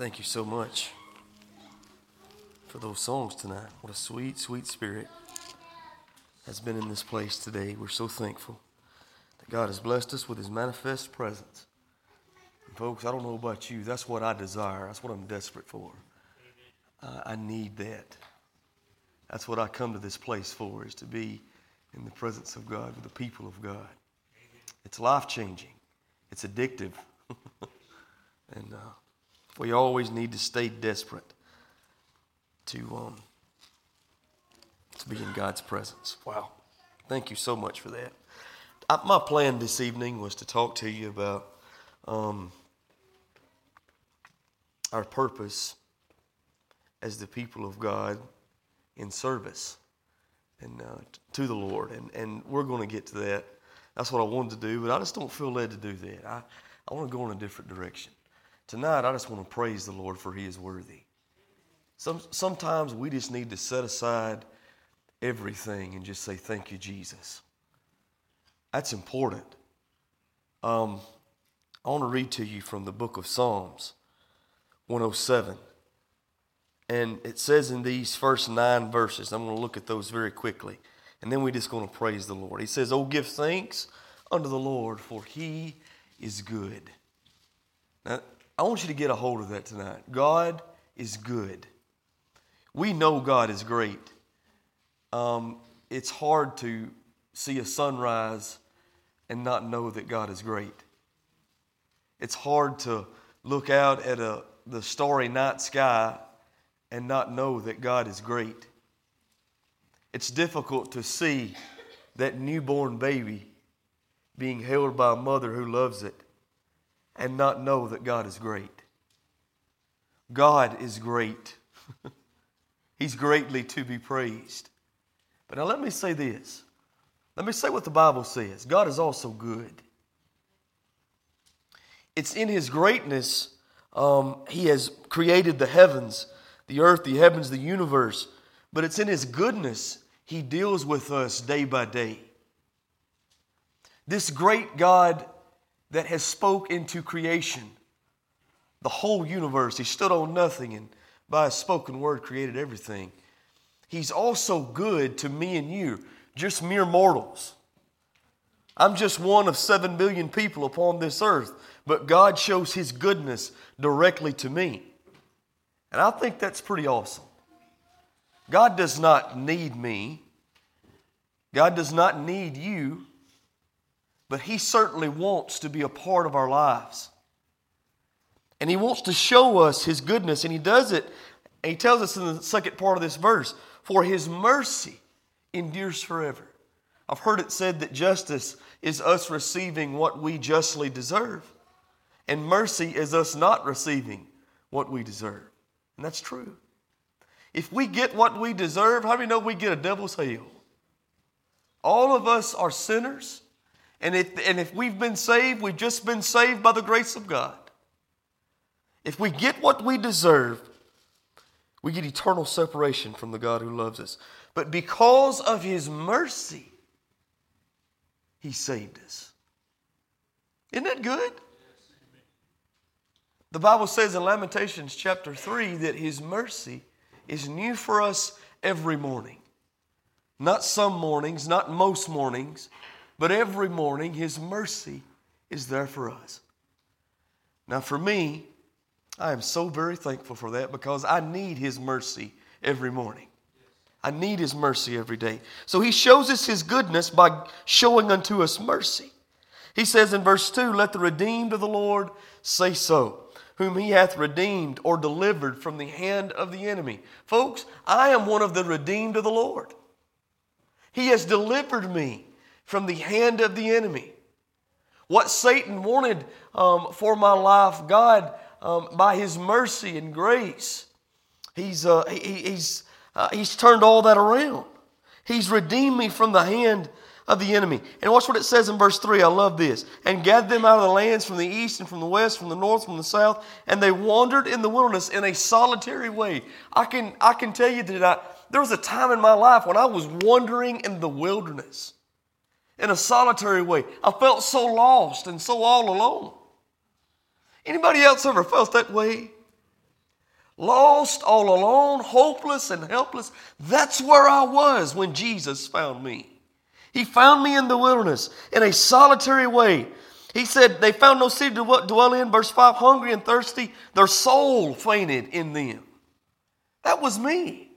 Thank you so much for those songs tonight. What a sweet, sweet spirit has been in this place today. We're so thankful that God has blessed us with His manifest presence. And folks, I don't know about you. That's what I desire. That's what I'm desperate for. Uh, I need that. That's what I come to this place for, is to be in the presence of God with the people of God. It's life changing. It's addictive. and uh, we always need to stay desperate to, um, to be in God's presence. Wow. Thank you so much for that. I, my plan this evening was to talk to you about um, our purpose as the people of God in service and uh, to the Lord. And, and we're going to get to that. That's what I wanted to do, but I just don't feel led to do that. I, I want to go in a different direction. Tonight, I just want to praise the Lord for He is worthy. Some, sometimes we just need to set aside everything and just say, Thank you, Jesus. That's important. Um, I want to read to you from the book of Psalms 107. And it says in these first nine verses, I'm going to look at those very quickly. And then we're just going to praise the Lord. He says, Oh, give thanks unto the Lord, for he is good. Now, I want you to get a hold of that tonight. God is good. We know God is great. Um, it's hard to see a sunrise and not know that God is great. It's hard to look out at a, the starry night sky and not know that God is great. It's difficult to see that newborn baby being held by a mother who loves it and not know that God is great. God is great. He's greatly to be praised. But now let me say this. Let me say what the Bible says God is also good. It's in His greatness, um, He has created the heavens, the earth, the heavens, the universe. But it's in His goodness He deals with us day by day. This great God that has spoke into creation the whole universe. He stood on nothing and by his spoken word created everything. He's also good to me and you, just mere mortals. I'm just one of seven billion people upon this earth, but God shows his goodness directly to me. And I think that's pretty awesome. God does not need me. God does not need you but He certainly wants to be a part of our lives. And He wants to show us His goodness, and He does it. He tells us in the second part of this verse for His mercy endures forever. I've heard it said that justice is us receiving what we justly deserve, and mercy is us not receiving what we deserve. And that's true. If we get what we deserve, how do you know we get a devil's hell? All of us are sinners and if, and if we've been saved, we've just been saved by the grace of God. If we get what we deserve, we get eternal separation from the God who loves us. But because of His mercy, He saved us. Isn't that good? The Bible says in Lamentations chapter 3 that His mercy is new for us every morning. Not some mornings, not most mornings, but every morning, His mercy is there for us. Now, for me, I am so very thankful for that because I need His mercy every morning. I need His mercy every day. So He shows us His goodness by showing unto us mercy. He says in verse 2 Let the redeemed of the Lord say so, whom He hath redeemed or delivered from the hand of the enemy. Folks, I am one of the redeemed of the Lord. He has delivered me from the hand of the enemy. What Satan wanted um, for my life, God, um, by His mercy and grace, He's, uh, he, he's, uh, he's turned all that around. He's redeemed me from the hand of the enemy. And watch what it says in verse 3. I love this. And gathered them out of the lands from the east and from the west, from the north, from the south, and they wandered in the wilderness in a solitary way. I can, I can tell you that I, there was a time in my life when I was wandering in the wilderness in a solitary way. I felt so lost and so all alone. Anybody else ever felt that way? lost, all alone, hopeless, and helpless. That's where I was when Jesus found me. He found me in the wilderness in a solitary way. He said, They found no city to dwell in. Verse 5 hungry and thirsty, their soul fainted in them. That was me.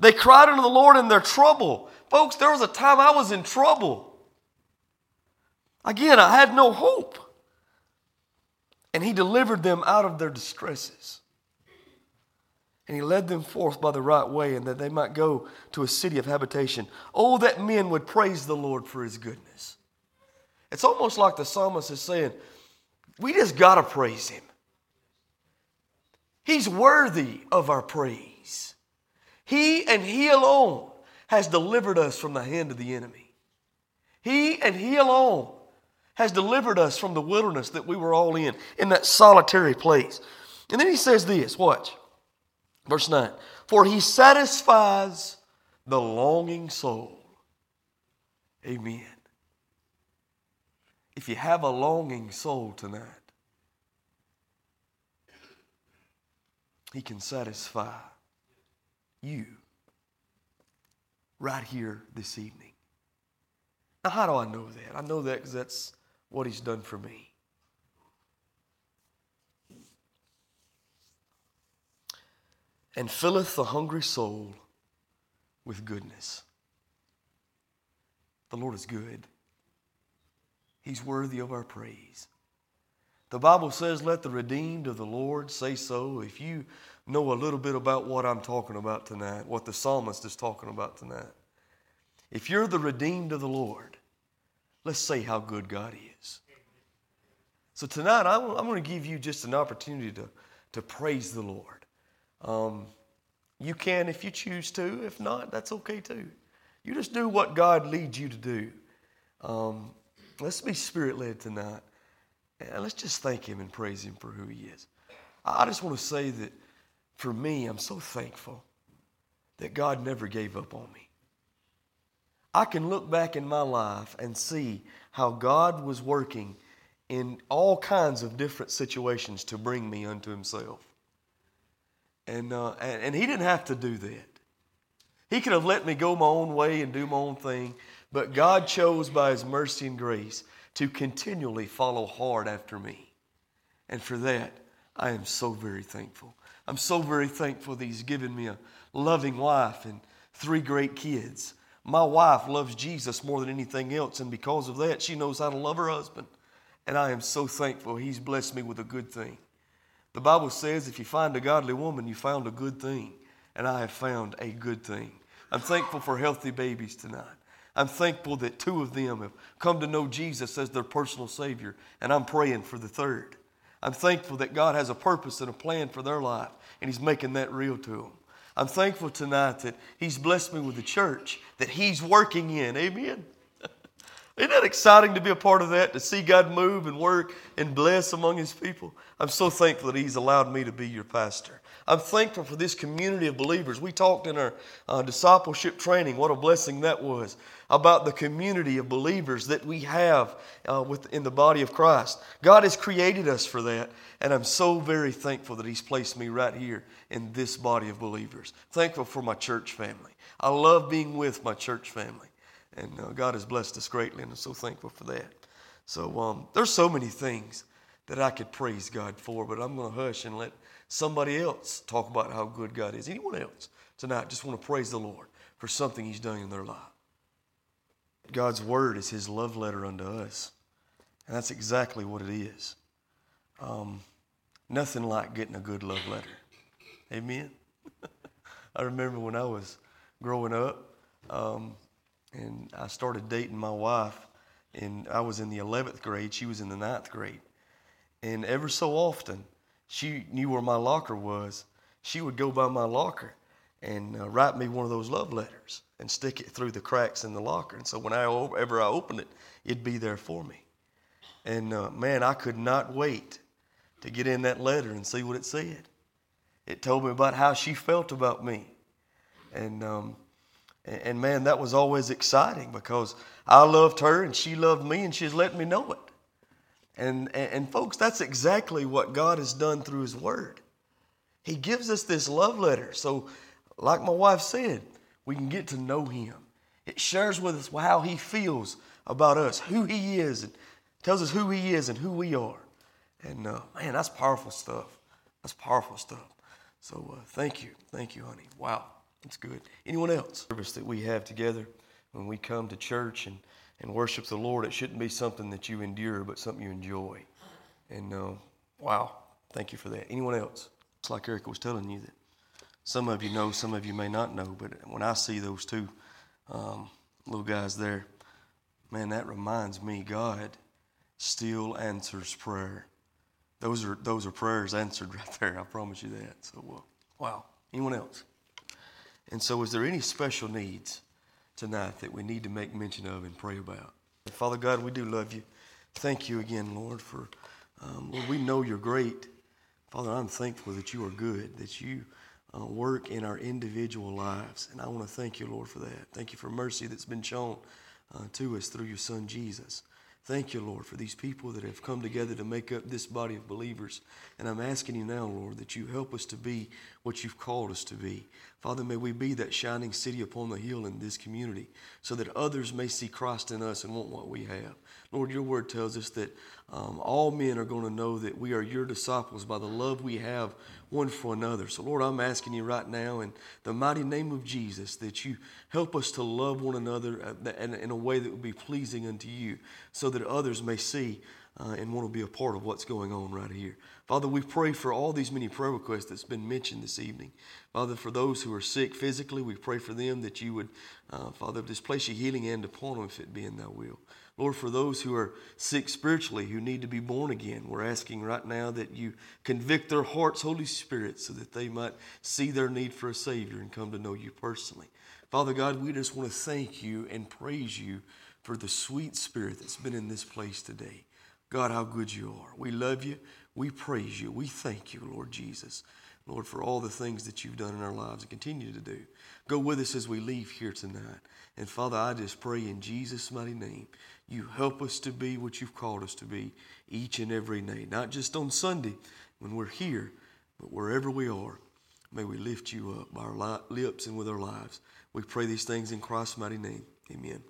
They cried unto the Lord in their trouble. Folks, there was a time I was in trouble. Again, I had no hope. And He delivered them out of their distresses. And He led them forth by the right way, and that they might go to a city of habitation. Oh, that men would praise the Lord for His goodness. It's almost like the psalmist is saying, We just got to praise Him. He's worthy of our praise. He and He alone has delivered us from the hand of the enemy. He and He alone has delivered us from the wilderness that we were all in, in that solitary place. And then He says this watch, verse 9 For He satisfies the longing soul. Amen. If you have a longing soul tonight, He can satisfy you right here this evening. Now, how do I know that? I know that because that's what He's done for me. And filleth the hungry soul with goodness. The Lord is good. He's worthy of our praise. The Bible says, Let the redeemed of the Lord say so. If you know a little bit about what I'm talking about tonight, what the psalmist is talking about tonight, if you're the redeemed of the Lord, let's say how good God is. So tonight, I'm, going to give you just an opportunity to, to praise the Lord. Um, you can if you choose to. If not, that's okay too. You just do what God leads you to do. Um, let's be spirit led tonight. And let's just thank Him and praise Him for who He is. I just want to say that for me, I'm so thankful that God never gave up on me. I can look back in my life and see how God was working in all kinds of different situations to bring me unto Himself. And, uh, and, and He didn't have to do that. He could have let me go my own way and do my own thing, but God chose by His mercy and grace to continually follow hard after me. And for that, I am so very thankful. I'm so very thankful that He's given me a loving wife and three great kids. My wife loves Jesus more than anything else, and because of that, she knows how to love her husband. And I am so thankful He's blessed me with a good thing. The Bible says if you find a godly woman, you found a good thing. And I have found a good thing. I'm thankful for healthy babies tonight. I'm thankful that two of them have come to know Jesus as their personal Savior, and I'm praying for the third. I'm thankful that God has a purpose and a plan for their life, and He's making that real to them. I'm thankful tonight that He's blessed me with a church that He's working in. Amen. Isn't that exciting to be a part of that, to see God move and work and bless among His people? I'm so thankful that He's allowed me to be your pastor. I'm thankful for this community of believers. We talked in our uh, discipleship training, what a blessing that was, about the community of believers that we have uh, within the body of Christ. God has created us for that, and I'm so very thankful that He's placed me right here in this body of believers. Thankful for my church family. I love being with my church family, and uh, God has blessed us greatly, and I'm so thankful for that. So um, there's so many things that I could praise God for, but I'm going to hush and let somebody else talk about how good God is. Anyone else tonight just want to praise the Lord for something He's done in their life. God's Word is His love letter unto us. And that's exactly what it is. Um, nothing like getting a good love letter. Amen? I remember when I was growing up um, and I started dating my wife, and I was in the 11th grade, she was in the ninth grade. And ever so often, she knew where my locker was. She would go by my locker and uh, write me one of those love letters and stick it through the cracks in the locker. And so whenever I opened it, it'd be there for me. And uh, man, I could not wait to get in that letter and see what it said. It told me about how she felt about me. And, um, and, and man, that was always exciting because I loved her and she loved me and she's letting me know it. And, and, and folks, that's exactly what God has done through His Word. He gives us this love letter. So, like my wife said, we can get to know Him. It shares with us how He feels about us, who He is, and tells us who He is and who we are. And uh, man, that's powerful stuff. That's powerful stuff. So uh, thank you. Thank you, honey. Wow, that's good. Anyone else? Service that we have together when we come to church and, and worship the Lord, it shouldn't be something that you endure, but something you enjoy. And uh, wow, thank you for that. Anyone else? It's like Eric was telling you that some of you know, some of you may not know, but when I see those two um, little guys there, man, that reminds me God still answers prayer. Those are those are prayers answered right there. I promise you that. So, uh, wow. Anyone else? And so, is there any special needs tonight that we need to make mention of and pray about? Father God, we do love you. Thank you again, Lord, for um, Lord, we know you're great. Father, I'm thankful that you are good, that you uh, work in our individual lives. And I want to thank you, Lord, for that. Thank you for mercy that's been shown uh, to us through your Son, Jesus. Thank you, Lord, for these people that have come together to make up this body of believers. And I'm asking you now, Lord, that you help us to be what you've called us to be. Father, may we be that shining city upon the hill in this community so that others may see Christ in us and want what we have. Lord, your word tells us that um, all men are going to know that we are your disciples by the love we have one for another. So, Lord, I'm asking you right now in the mighty name of Jesus that you help us to love one another uh, in a way that would be pleasing unto you so that others may see uh, and want to be a part of what's going on right here. Father, we pray for all these many prayer requests that's been mentioned this evening. Father, for those who are sick physically, we pray for them that you would, uh, Father, place your healing hand upon them if it be in thy will. Lord, for those who are sick spiritually, who need to be born again, we're asking right now that you convict their hearts, Holy Spirit, so that they might see their need for a Savior and come to know you personally. Father God, we just want to thank you and praise you for the sweet spirit that's been in this place today. God, how good you are. We love you. We praise you. We thank you, Lord Jesus. Lord, for all the things that you've done in our lives and continue to do. Go with us as we leave here tonight. And Father, I just pray in Jesus' mighty name, you help us to be what you've called us to be each and every day, not just on Sunday when we're here, but wherever we are. May we lift you up by our lips and with our lives. We pray these things in Christ's mighty name. Amen.